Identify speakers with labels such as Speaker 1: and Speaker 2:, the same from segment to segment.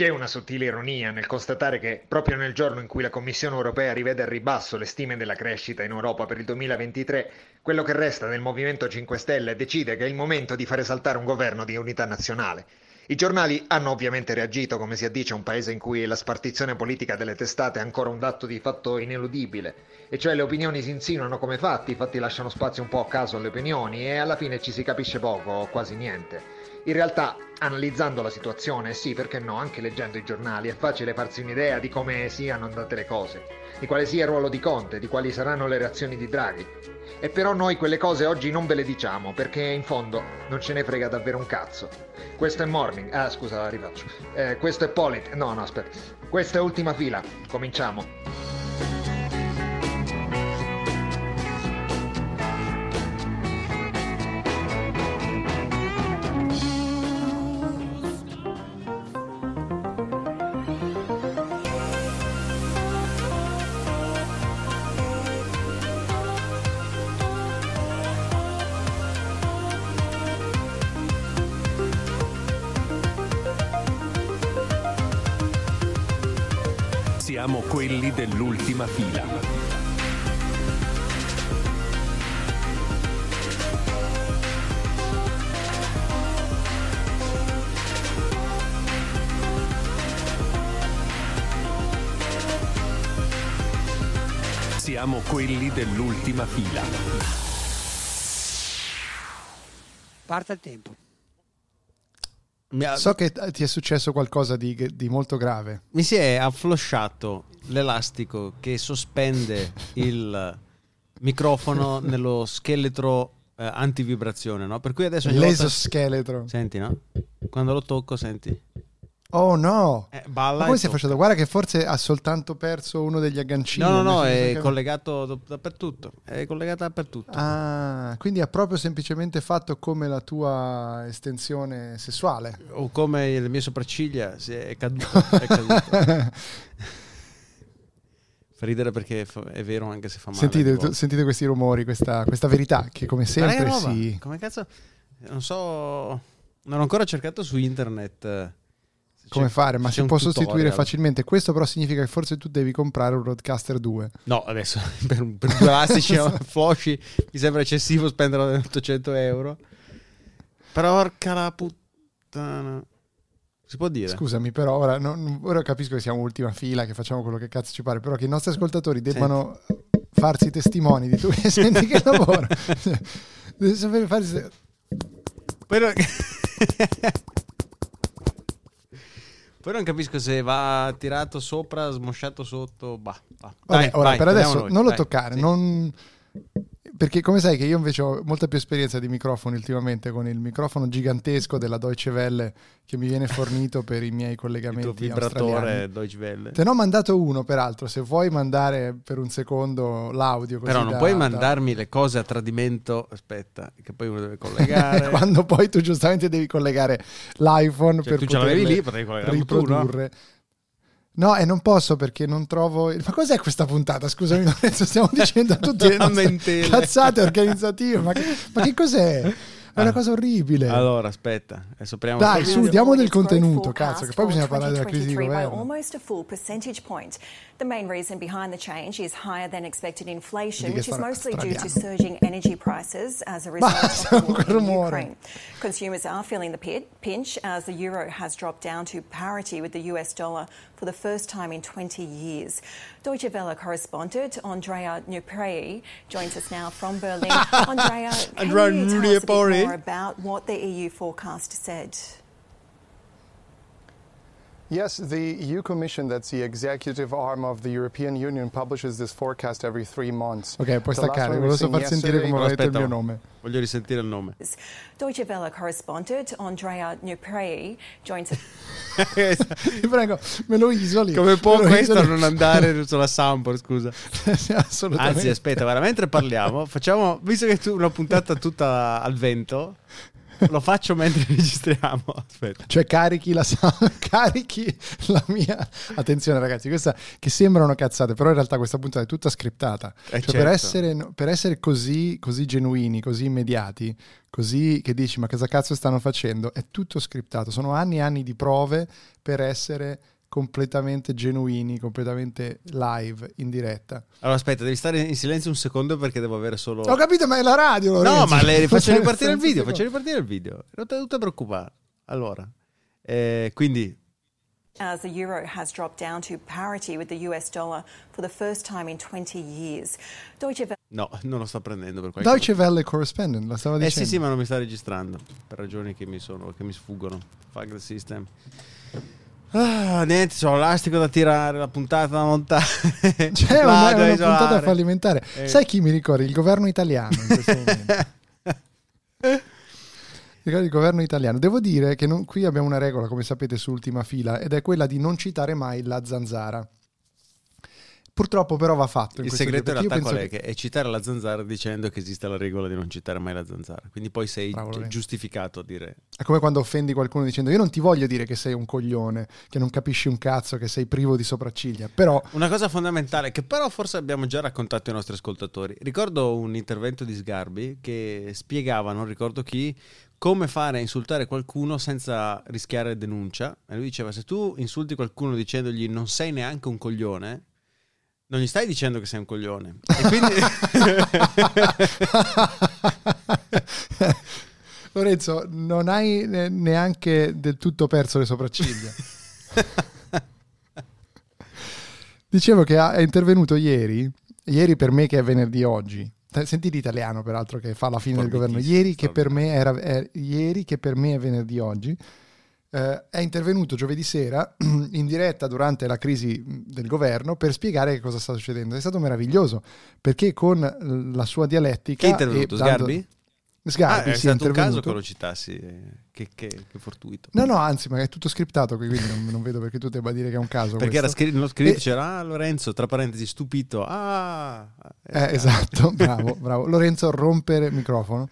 Speaker 1: C'è una sottile ironia nel constatare che, proprio nel giorno in cui la Commissione europea rivede al ribasso le stime della crescita in Europa per il 2023, quello che resta del Movimento 5 Stelle decide che è il momento di fare saltare un governo di unità nazionale. I giornali hanno ovviamente reagito, come si addice a un paese in cui la spartizione politica delle testate è ancora un dato di fatto ineludibile, e cioè le opinioni si insinuano come fatti, i fatti lasciano spazio un po' a caso alle opinioni e alla fine ci si capisce poco o quasi niente. In realtà, analizzando la situazione, sì, perché no, anche leggendo i giornali, è facile farsi un'idea di come siano andate le cose, di quale sia il ruolo di Conte, di quali saranno le reazioni di Draghi. E però noi quelle cose oggi non ve le diciamo, perché in fondo non ce ne frega davvero un cazzo. Questo è Morning, ah scusa, la rifaccio. Eh, questo è Polit, no, no, aspetta. Questa è Ultima Fila, cominciamo.
Speaker 2: Siamo quelli dell'ultima fila. Siamo quelli dell'ultima fila.
Speaker 3: Parte il tempo.
Speaker 4: Ha-
Speaker 5: So che ti è successo qualcosa di, di molto grave.
Speaker 4: mi si è afflosciato l'elastico che sospende il microfono nello scheletro eh, antivibrazione, no? Per cui adesso ogni volta...
Speaker 5: L'esoscheletro.
Speaker 4: Senti, no? Quando lo tocco, senti.
Speaker 5: Oh no!
Speaker 4: Eh, balla
Speaker 5: Ma come si è facendo? Guarda che forse ha soltanto perso uno degli aggancini.
Speaker 4: No, no, no, è collegato do- dappertutto. È collegato dappertutto.
Speaker 5: Ah, quindi ha proprio semplicemente fatto come la tua estensione sessuale.
Speaker 4: O come le mie sopracciglia, si è caduto. È caduto. Fa ridere perché è vero anche se fa male.
Speaker 5: sentite, sentite questi rumori, questa, questa verità che come
Speaker 4: che
Speaker 5: sempre si...
Speaker 4: Come cazzo? Non so. Non ho ancora cercato su internet.
Speaker 5: Come
Speaker 4: c'è-
Speaker 5: fare, ma si può sostituire
Speaker 4: tutorial.
Speaker 5: facilmente. Questo però significa che forse tu devi comprare un Roadcaster 2.
Speaker 4: No, adesso per, per due elastici flosci mi sembra eccessivo spendere 800 euro. Però porca la puttana. Si può dire?
Speaker 5: Scusami, però ora, non- ora capisco che siamo ultima fila, che facciamo quello che cazzo ci pare, però che i nostri ascoltatori debbano farsi testimoni di tu che senti che lavora. Devi sapere farsi...
Speaker 4: Non... Poi non capisco se va tirato sopra, smosciato sotto. Bah, bah.
Speaker 5: Vabbè,
Speaker 4: Dai,
Speaker 5: ora
Speaker 4: vai,
Speaker 5: per adesso
Speaker 4: noi,
Speaker 5: non lo
Speaker 4: dai,
Speaker 5: toccare,
Speaker 4: sì.
Speaker 5: non- perché come sai che io invece ho molta più esperienza di microfoni ultimamente con il microfono gigantesco della Deutsche Welle che mi viene fornito per i miei
Speaker 4: Il tuo
Speaker 5: collegamenti
Speaker 4: vibratore
Speaker 5: australiani.
Speaker 4: Deutsche Welle.
Speaker 5: Te ne ho mandato uno, peraltro, se vuoi mandare per un secondo l'audio. così
Speaker 4: Però non
Speaker 5: da-
Speaker 4: puoi
Speaker 5: da-
Speaker 4: mandarmi le cose a tradimento. Aspetta, che poi uno deve collegare.
Speaker 5: Quando poi tu giustamente devi collegare l'iPhone
Speaker 4: Cioè,
Speaker 5: per
Speaker 4: tu ce l'avevi lì, potevi collegarlo tu, no?
Speaker 5: No, e non posso perché non trovo. Ma cos'è questa puntata? Scusami, Lorenzo, stiamo dicendo a tutti le cazzate organizzative. Ma che, ma che cos'è? È una
Speaker 4: Ah.
Speaker 5: cosa orribile.
Speaker 4: Allora, aspetta, adesso apriamo
Speaker 5: Dai,
Speaker 4: il
Speaker 5: su, diamo del contenuto, cazzo, che poi bisogna parlare della crisi di governo.
Speaker 6: almost a full percentage point. The main reason behind the change is higher than expected inflation, which is mostly due to surging energy prices as a result of the war in. Ukraine. Consumers are feeling the pi- pinch as the euro has dropped down to parity with the US dollar for the first time in 20 years. Deutsche Welle correspondent Andrea Nuprei joins us now from Berlin. Andrea, can
Speaker 4: Andrea
Speaker 6: you tell us a bit
Speaker 4: Nuprei.
Speaker 6: More about what the EU forecast said?
Speaker 7: Yes, the EU Commission, that's the executive arm of the European Union, publishes this forecast every three months.
Speaker 5: Ok, puoi staccare. Volevo solo
Speaker 7: seen
Speaker 5: far sentire come detto il mio nome.
Speaker 4: Voglio risentire il nome.
Speaker 6: Deutsche Welle correspondent Andrea Nuprei joins us.
Speaker 5: Ti prego, me lo isoli.
Speaker 4: Come può questo
Speaker 5: isoli.
Speaker 4: non andare sulla Sample, scusa?
Speaker 5: Assolutamente.
Speaker 4: Anzi, aspetta, guarda, mentre parliamo, facciamo, visto che tu una puntata tutta al vento, Lo faccio mentre registriamo. Aspetta.
Speaker 5: Cioè carichi la, carichi la mia... Attenzione ragazzi, questa che sembrano cazzate, però in realtà questa puntata è tutta scriptata.
Speaker 4: Eh,
Speaker 5: Cioè, per,
Speaker 4: certo.
Speaker 5: essere, no, per essere così, così genuini, così immediati, così che dici ma cosa cazzo stanno facendo, è tutto scriptato. Sono anni e anni di prove per essere completamente genuini, completamente live, in diretta.
Speaker 4: Allora aspetta, devi stare in silenzio un secondo perché devo avere solo...
Speaker 5: Ho capito, ma è la radio.
Speaker 4: No,
Speaker 5: Lorenzo.
Speaker 4: ma le faccio ripartire il video, faccio ripartire il video. Non te, non te preoccupare. Allora, eh, quindi
Speaker 6: As the euro has dropped down to parity with the US dollar for the first time in 20 years. Deutsche Welle
Speaker 4: no, non lo sto prendendo per qualche
Speaker 5: Deutsche Welle correspondent, la stava
Speaker 4: Eh
Speaker 5: dicendo.
Speaker 4: sì, sì, ma non mi sta registrando per ragioni che mi sono che mi sfuggono. Fuck the system. Ah, niente, c'ho l'astico da tirare, la puntata da montare. Vado
Speaker 5: è una
Speaker 4: isolare.
Speaker 5: puntata fallimentare.
Speaker 4: Eh.
Speaker 5: Sai chi mi ricorda? Il governo italiano in questo momento. Il governo italiano. Devo dire che non- qui abbiamo una regola, come sapete, su ultima fila, ed è quella di non citare mai la zanzara. Purtroppo però va fatto.
Speaker 4: Il segreto qual è? Che è citare la zanzara dicendo che esiste la regola di non citare mai la zanzara. Quindi poi sei
Speaker 5: Bravo,
Speaker 4: giustificato a dire
Speaker 5: È come quando offendi qualcuno dicendo io non ti voglio dire che sei un coglione, che non capisci un cazzo, che sei privo di sopracciglia, però
Speaker 4: Una cosa fondamentale che però forse abbiamo già raccontato ai nostri ascoltatori. Ricordo un intervento di Sgarbi che spiegava, non ricordo chi, come fare a insultare qualcuno senza rischiare denuncia. E lui diceva: Se tu insulti qualcuno dicendogli non sei neanche un coglione, non gli stai dicendo che sei un coglione. E quindi.
Speaker 5: Lorenzo, non hai ne- neanche del tutto perso le sopracciglia. Dicevo che è intervenuto ieri, ieri per me che è venerdì oggi. Eh, Senti l'italiano peraltro che fa la fine del governo. Ieri che per me era è- ieri che per me è venerdì oggi. Eh, è intervenuto giovedì sera in diretta durante la crisi mh, del governo per spiegare che cosa sta succedendo. È stato meraviglioso perché con eh, la sua dialettica.
Speaker 4: Chi è intervenuto?
Speaker 5: dando-
Speaker 4: Sgarbi?
Speaker 5: Sgarbi,
Speaker 4: Ah, è
Speaker 5: sì, è
Speaker 4: stato un caso che lo citassi. eh, Che, che- che fortuito.
Speaker 5: No, no, anzi, ma è tutto scriptato qui, quindi non, non vedo perché tu debba dire che è un caso.
Speaker 4: Perché era
Speaker 5: questo.
Speaker 4: scritto, nello scritto
Speaker 5: E-
Speaker 4: c'era ah, Lorenzo, tra parentesi, stupito. Ah,
Speaker 5: Eh, esatto, bravo, bravo. Lorenzo rompere microfono.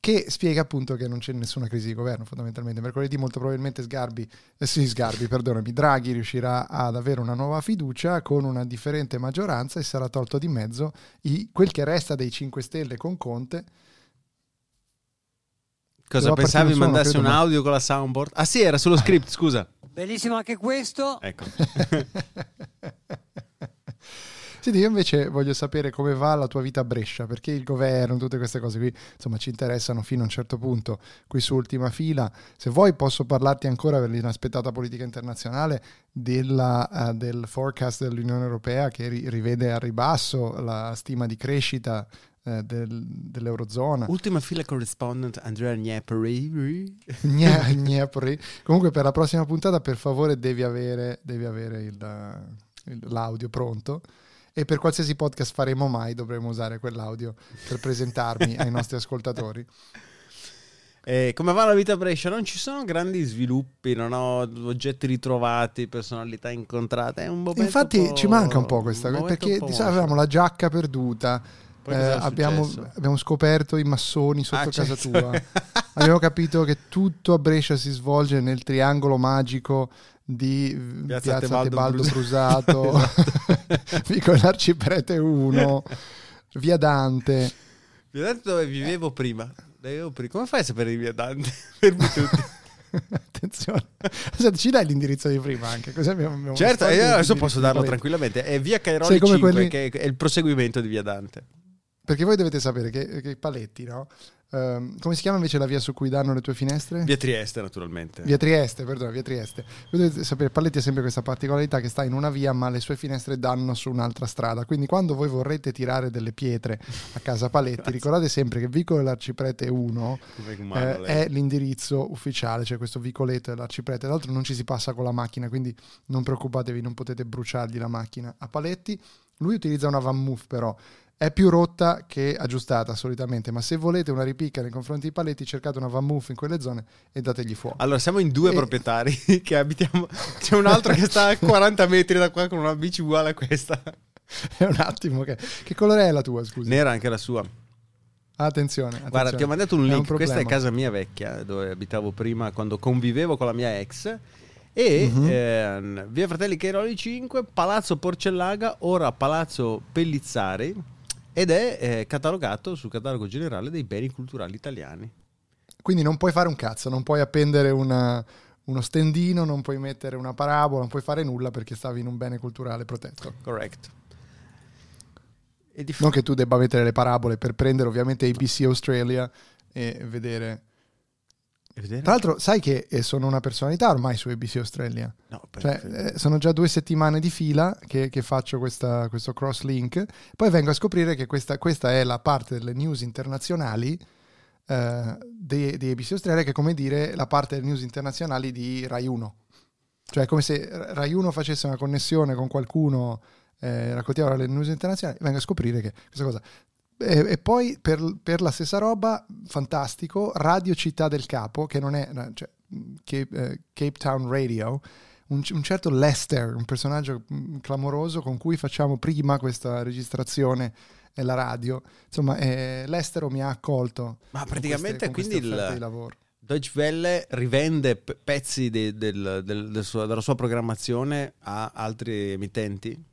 Speaker 5: Che spiega appunto che non c'è nessuna crisi di governo, fondamentalmente. Mercoledì molto probabilmente Sgarbi, eh sì, Sgarbi, perdonami, Draghi riuscirà ad avere una nuova fiducia con una differente maggioranza e sarà tolto di mezzo i- quel che resta dei 5 Stelle con Conte.
Speaker 4: Cosa pensavi
Speaker 5: suono,
Speaker 4: mandassi un
Speaker 5: credo,
Speaker 4: audio con la soundboard? Ah sì, era sullo script, scusa.
Speaker 3: Bellissimo anche questo.
Speaker 4: Ecco.
Speaker 5: Senti, io invece voglio sapere come va la tua vita a Brescia, perché il governo, tutte queste cose qui, insomma, ci interessano fino a un certo punto, qui su Ultima Fila. Se vuoi posso parlarti ancora per l'inaspettata politica internazionale della, eh, del forecast dell'Unione Europea che ri- rivede a ribasso la stima di crescita eh, del- dell'Eurozona.
Speaker 4: Ultima fila correspondent Andrea Gneperi.
Speaker 5: Gna- gnapri. Comunque per la prossima puntata per favore devi avere, devi avere il- il- l'audio pronto e per qualsiasi podcast faremo mai dovremo usare quell'audio per presentarmi ai nostri ascoltatori.
Speaker 4: Eh, come va la vita a Brescia? Non ci sono grandi sviluppi, non ho oggetti ritrovati, personalità incontrate. È un momento
Speaker 5: Infatti
Speaker 4: po'-
Speaker 5: ci manca un po' questa cosa perché
Speaker 4: po' morto.
Speaker 5: avevamo la giacca perduta. Eh, abbiamo, abbiamo scoperto i massoni sotto
Speaker 4: Ah,
Speaker 5: casa
Speaker 4: certo.
Speaker 5: tua. abbiamo capito che tutto a Brescia si svolge nel triangolo magico di
Speaker 4: Piazza
Speaker 5: Piazza,
Speaker 4: Tebaldo
Speaker 5: Tebaldo,
Speaker 4: Brusato.
Speaker 5: Brusato, Vicolo Arciprete 1, Via Dante.
Speaker 4: Vi ho detto dove vivevo prima. Come fai a sapere di via Dante? Fermi tutti.
Speaker 5: Attenzione, Senti, ci dai l'indirizzo di prima anche? Così abbiamo, abbiamo
Speaker 4: certo, io adesso posso darlo tranquillamente. È via Cairoli
Speaker 5: Sei come
Speaker 4: 5,
Speaker 5: quelli-
Speaker 4: che è il proseguimento di via Dante.
Speaker 5: Perché voi dovete sapere che, che Paletti, no? Ehm, come si chiama invece la via su cui danno le tue finestre?
Speaker 4: Via Trieste, naturalmente.
Speaker 5: Via Trieste, perdono, via Trieste. Voi dovete sapere, Paletti ha sempre questa particolarità che sta in una via, ma le sue finestre danno su un'altra strada. Quindi quando voi vorrete tirare delle pietre a casa Paletti, ricordate sempre che Vicolo dell'Arciprete 1
Speaker 4: Come
Speaker 5: eh, è l'indirizzo ufficiale, cioè questo vicoletto dell'Arciprete. Tra l'altro non ci si passa con la macchina, quindi non preoccupatevi, non potete bruciargli la macchina. A Paletti lui utilizza una Van Moof però. È più rotta che aggiustata solitamente, ma se volete una ripicca nei confronti di Paletti, cercate una Van Moof in quelle zone e dategli fuoco.
Speaker 4: Allora, siamo in due
Speaker 5: E-
Speaker 4: proprietari che abitiamo. C'è un altro che sta a 40 metri da qua con una bici uguale a questa.
Speaker 5: È un attimo che... Che colore è la tua, scusa?
Speaker 4: Nera anche la sua.
Speaker 5: Attenzione, attenzione.
Speaker 4: Guarda, ti ho mandato un
Speaker 5: È
Speaker 4: link. Questa è casa mia vecchia, dove abitavo prima quando convivevo con la mia ex. E
Speaker 5: Mhm.
Speaker 4: ehm, via Fratelli Cairoli 5, Palazzo Porcellaga, ora Palazzo Pellizzari. Ed è eh, catalogato sul catalogo generale dei beni culturali italiani.
Speaker 5: Quindi non puoi fare un cazzo, non puoi appendere una- uno stendino, non puoi mettere una parabola, non puoi fare nulla perché stavi in un bene culturale protetto.
Speaker 4: Correct. E di
Speaker 5: Non che tu debba mettere le parabole per prendere ovviamente ABC Australia e vedere.
Speaker 4: Vedere?
Speaker 5: Tra l'altro, sai che eh, sono una personalità ormai su ABC Australia.
Speaker 4: No,
Speaker 5: Cioè, eh, sono già due settimane di fila che, che faccio questa- questo cross link. Poi vengo a scoprire che questa, questa è la parte delle news internazionali eh, di, di ABC Australia, che è come dire la parte delle news internazionali di Rai 1. Cioè, è come se Rai 1 facesse una connessione con qualcuno, eh, raccontiamo le news internazionali, vengo a scoprire che questa cosa. E, e poi per, per la stessa roba, fantastico, Radio Città del Capo, che non è cioè, Cape, eh, Cape Town Radio, un, un certo Lester, un personaggio mm, clamoroso con cui facciamo prima questa registrazione e la radio. Insomma, eh, Lestero mi ha accolto.
Speaker 4: Ma praticamente
Speaker 5: queste-
Speaker 4: quindi il-
Speaker 5: lavoro.
Speaker 4: Deutsche Welle rivende pe- pezzi de- del- del- del suo- della sua programmazione a altri emittenti.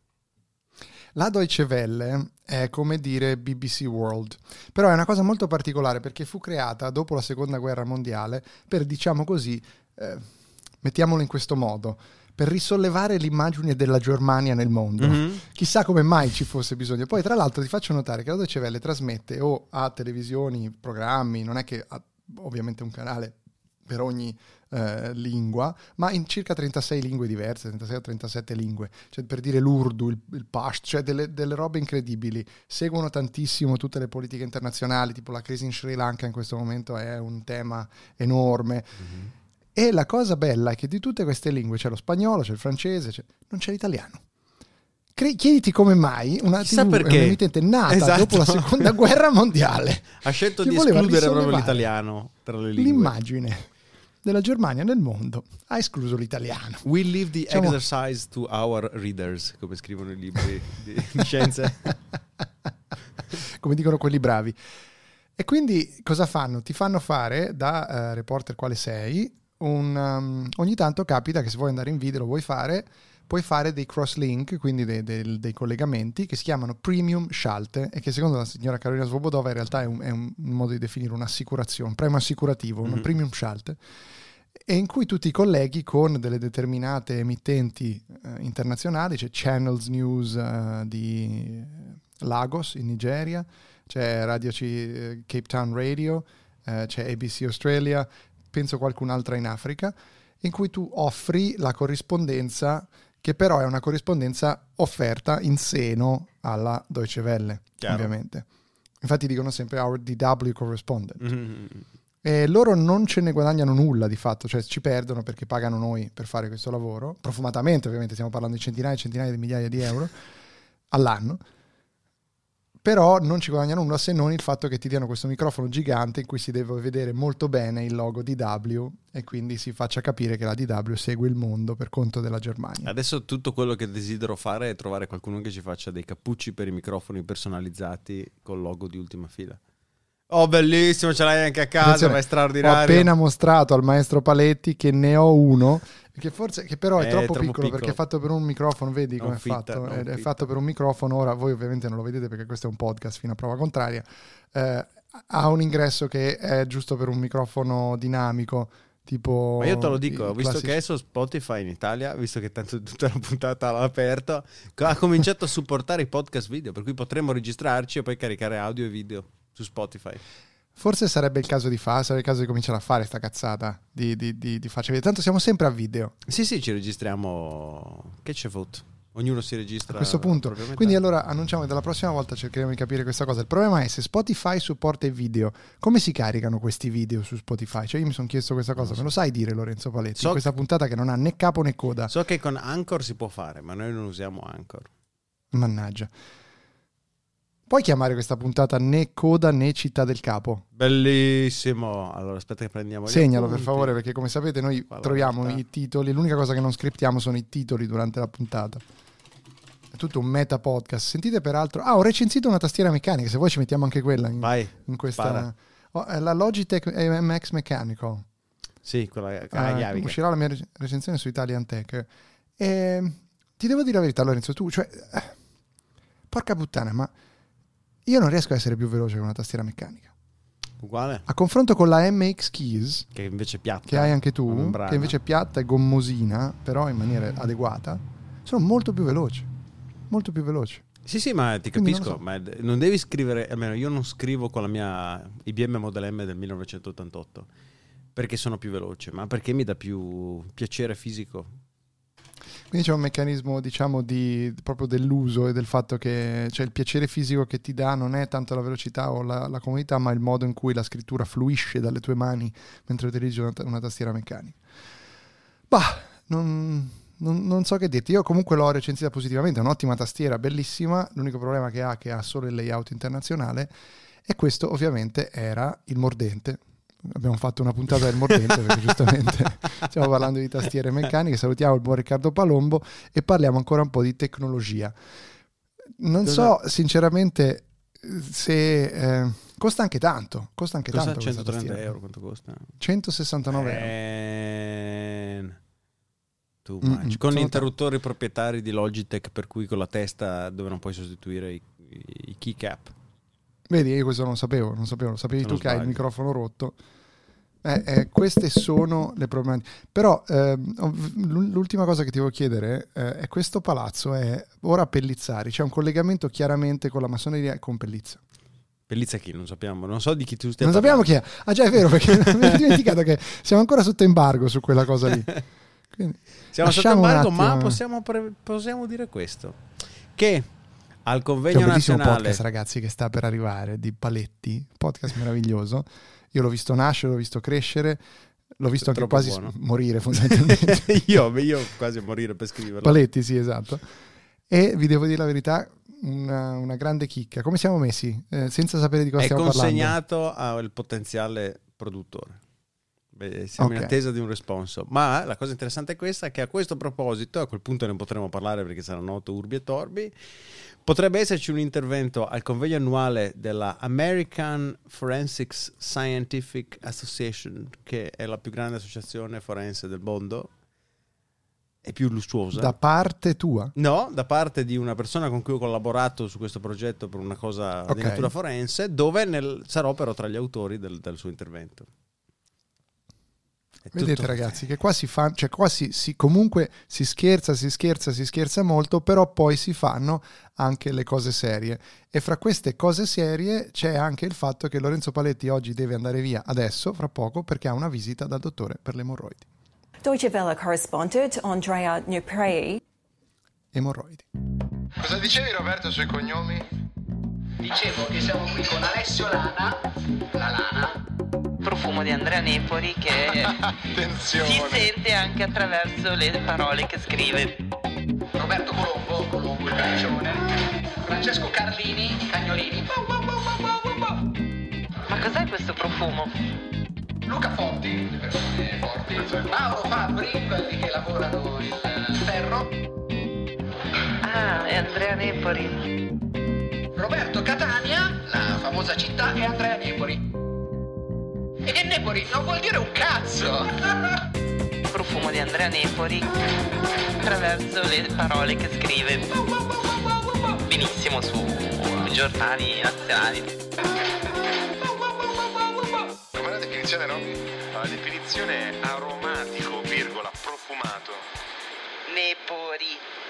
Speaker 5: La Deutsche Welle è come dire BBC World, però è una cosa molto particolare perché fu creata dopo la seconda guerra mondiale per, diciamo così, eh, mettiamolo in questo modo, per risollevare l'immagine della Germania nel mondo.
Speaker 4: Mhm.
Speaker 5: Chissà come mai ci fosse bisogno. Poi, tra l'altro, ti faccio notare che la Deutsche Welle trasmette o a televisioni, programmi, non è che ha ovviamente un canale per ogni eh, lingua, ma in circa 36 lingue diverse, 36 o 37 lingue. Cioè, per dire l'urdu, il, il pashto, cioè delle, delle robe incredibili. Seguono tantissimo tutte le politiche internazionali, tipo la crisi in Sri Lanka in questo momento è un tema enorme. E la cosa bella è che di tutte queste lingue c'è lo spagnolo, c'è il francese, c'è- non c'è l'italiano. Cre- chiediti come mai una
Speaker 4: Chissà
Speaker 5: TV è
Speaker 4: perché.
Speaker 5: un'emittente nata
Speaker 4: Esatto.
Speaker 5: dopo la seconda guerra mondiale
Speaker 4: Ha scelto di escludere proprio l'italiano tra le lingue.
Speaker 5: l'immagine della Germania nel mondo ha escluso l'italiano.
Speaker 4: We leave the
Speaker 5: Diciamo-
Speaker 4: exercise to our readers, come scrivono i libri di di scienze.
Speaker 5: come dicono quelli bravi. E quindi cosa fanno? Ti fanno fare da eh, reporter quale sei. un, um, ogni tanto capita che se vuoi andare in video lo vuoi fare, puoi fare dei cross link, quindi dei, dei- dei collegamenti che si chiamano premium scelte e che secondo la signora Carolina Svobodova in realtà è un, è un modo di definire un'assicurazione, un premio assicurativo, un
Speaker 4: Mhm.
Speaker 5: premium scelte e in cui tu ti colleghi con delle determinate emittenti eh, internazionali, c'è Channels News eh, di Lagos in Nigeria, c'è Radio C- eh, Cape Town Radio, eh, c'è ABC Australia, penso qualcun'altra in Africa, in cui tu offri la corrispondenza che però è una corrispondenza offerta in seno alla Deutsche Welle,
Speaker 4: Chiaro.
Speaker 5: ovviamente. Infatti dicono sempre our DW correspondent.
Speaker 4: Mhm.
Speaker 5: E loro non ce ne guadagnano nulla di fatto, cioè ci perdono perché pagano noi per fare questo lavoro, profumatamente ovviamente, stiamo parlando di centinaia e centinaia di migliaia di euro all'anno, però non ci guadagnano nulla se non il fatto che ti diano questo microfono gigante in cui si deve vedere molto bene il logo DW e quindi si faccia capire che la DW segue il mondo per conto della Germania.
Speaker 4: Adesso tutto quello che desidero fare è trovare qualcuno che ci faccia dei cappucci per i microfoni personalizzati col logo di ultima fila. Oh, bellissimo, ce l'hai anche a casa, ma è
Speaker 5: Ho
Speaker 4: straordinario.
Speaker 5: appena mostrato al maestro Paletti che ne ho uno, che forse che però è
Speaker 4: È
Speaker 5: troppo,
Speaker 4: troppo
Speaker 5: piccolo,
Speaker 4: piccolo.
Speaker 5: perché è fatto per un microfono, vedi come è fatto? È, è fatto per un microfono, ora voi ovviamente non lo vedete perché questo è un podcast fino a prova contraria. Eh, ha un ingresso che è giusto per un microfono dinamico, tipo
Speaker 4: Ma io te lo dico, ho visto
Speaker 5: classici-
Speaker 4: che adesso Spotify in Italia, visto che tanto tutta la puntata l'ha aperto, ha cominciato a supportare i podcast video, per cui potremmo registrarci e poi caricare audio e video su Spotify.
Speaker 5: Forse sarebbe il caso di fare, sarebbe il caso di cominciare a fare sta cazzata di, di, di, di farci vedere. Tanto siamo sempre a video.
Speaker 4: Sì, sì, ci registriamo. Che c'è foot? Ognuno si registra.
Speaker 5: a questo punto. Quindi allora annunciamo che dalla prossima volta cercheremo di capire questa cosa. Il problema è se Spotify supporta i video, come si caricano questi video su Spotify? Cioè io mi sono chiesto questa cosa, me lo sai dire Lorenzo Paletti?
Speaker 4: So
Speaker 5: questa puntata che non ha né capo né coda.
Speaker 4: So che con Anchor si può fare, ma noi non usiamo Anchor.
Speaker 5: Mannaggia. Puoi chiamare questa puntata né coda né città del capo?
Speaker 4: Bellissimo. Allora, aspetta che prendiamo
Speaker 5: Segnalo per favore perché come sapete noi
Speaker 4: la
Speaker 5: troviamo i titoli, l'unica cosa che non scriptiamo sono i titoli durante la puntata. è tutto un meta podcast. Sentite peraltro, ah, ho recensito una tastiera meccanica, se vuoi ci mettiamo anche quella in,
Speaker 4: Vai,
Speaker 5: in questa... Oh, la Logitech MX Mechanical.
Speaker 4: Sì, quella ah, che-
Speaker 5: uscirà la mia rec- recensione su Italian Tech. E ti devo dire la verità, Lorenzo, tu, cioè, eh, porca puttana, ma io non riesco a essere più veloce con una tastiera meccanica.
Speaker 4: Uguale.
Speaker 5: A confronto con la MX Keys,
Speaker 4: Che invece è piatta.
Speaker 5: che hai anche tu, che invece è piatta e gommosina, però in maniera adeguata, sono molto più veloci. Molto più veloci.
Speaker 4: Sì, sì, ma ti
Speaker 5: non
Speaker 4: capisco.
Speaker 5: lo so.
Speaker 4: Ma non devi scrivere, almeno io non scrivo con la mia IBM Model M del 1988 perché sono più veloce, ma perché mi dà più piacere fisico.
Speaker 5: Quindi c'è un meccanismo, diciamo, di, proprio dell'uso e del fatto che cioè, il piacere fisico che ti dà non è tanto la velocità o la, la comodità, ma il modo in cui la scrittura fluisce dalle tue mani mentre utilizzi una, una tastiera meccanica. Bah, non, non- non so che dirti. Io comunque l'ho recensita positivamente, è un'ottima tastiera, bellissima. L'unico problema che ha è che ha solo il layout internazionale e questo ovviamente era il mordente. Abbiamo fatto una puntata del mordente perché giustamente stiamo parlando di tastiere meccaniche. Salutiamo il buon Riccardo Palombo e parliamo ancora un po' di tecnologia. Non so sinceramente se eh, costa anche tanto. Costa anche
Speaker 4: Costa
Speaker 5: tanto. questa
Speaker 4: 130
Speaker 5: tastiera.
Speaker 4: euro, quanto costa?
Speaker 5: 169 euro.
Speaker 4: Eh, too
Speaker 5: Mm,
Speaker 4: much.
Speaker 5: mm,
Speaker 4: Con interruttori proprietari di Logitech per cui con la testa dove non puoi sostituire i, i keycap.
Speaker 5: Vedi, io questo non lo sapevo, non sapevo, lo sapevi
Speaker 4: Se
Speaker 5: tu
Speaker 4: non
Speaker 5: che hai il microfono rotto. Eh, eh, queste sono le problematiche. Però ehm, l'ultima cosa che ti devo chiedere eh, è questo palazzo è ora Pellizzari, c'è un collegamento chiaramente con la massoneria e con Pellizza.
Speaker 4: Bellizza chi? Non sappiamo. Non so di chi tu stia
Speaker 5: Non sappiamo
Speaker 4: parlando.
Speaker 5: chi è. Ah già è vero perché mi ero dimenticato che siamo ancora sotto embargo su quella cosa lì. Quindi,
Speaker 4: Siamo sotto embargo, ma possiamo, pre- possiamo dire questo. Che al
Speaker 5: C'è
Speaker 4: convegno
Speaker 5: un bellissimo
Speaker 4: nazionale...
Speaker 5: podcast, ragazzi, che sta per arrivare di Paletti, podcast meraviglioso. Io l'ho visto nascere, l'ho visto crescere, l'ho visto anche quasi
Speaker 4: buono.
Speaker 5: morire fondamentalmente.
Speaker 4: io, io quasi morire per scriverlo.
Speaker 5: Paletti, sì, esatto. E vi devo dire la verità, una, una grande chicca. Come siamo messi? Eh, senza sapere di cosa
Speaker 4: È
Speaker 5: stiamo parlando.
Speaker 4: consegnato al potenziale produttore. Beh, siamo in
Speaker 5: Ok.
Speaker 4: attesa di un responso. Ma la cosa interessante è questa: che a questo proposito, a quel punto ne potremo parlare perché sarà noto Urbi e Torbi. Potrebbe esserci un intervento al convegno annuale della American Forensics Scientific Association, che è la più grande associazione forense del mondo e più lussuosa.
Speaker 5: Da parte tua?
Speaker 4: No, da parte di una persona con cui ho collaborato su questo progetto per una cosa di
Speaker 5: Ok.
Speaker 4: natura forense, dove nel- sarò però tra gli autori del, del suo intervento.
Speaker 5: Vedete
Speaker 4: tutto-
Speaker 5: ragazzi che qua si fa, cioè qua si, si- comunque si scherza, si scherza, si scherza molto, però poi si fanno anche le cose serie. E fra queste cose serie c'è anche il fatto che Lorenzo Paletti oggi deve andare via adesso, fra poco, perché ha una visita dal dottore per le emorroidi.
Speaker 6: Deutsche Welle correspondent Andrea Nuprei
Speaker 5: Emorroidi.
Speaker 7: Cosa dicevi Roberto sui cognomi?
Speaker 8: Dicevo che siamo qui con Alessio Lana, la Lana, profumo di Andrea Nepori che si sente anche attraverso le parole che scrive. Roberto Colombo, Colombo il piccione, Francesco Carlini, i cagnolini. Ma cos'è questo profumo? Luca Forti, le persone forti, Mauro Fabri, quelli che lavorano il ferro. Ah, è Andrea Nepori. Roberto Catania, la famosa città, e Andrea Nepori. Nepori non vuol dire un cazzo! Profumo di Andrea Nepori attraverso le parole che scrive. Benissimo su giornali nazionali.
Speaker 7: Com'è la definizione, Robby?
Speaker 9: La definizione è aromatico, virgola, profumato.
Speaker 8: Nepori.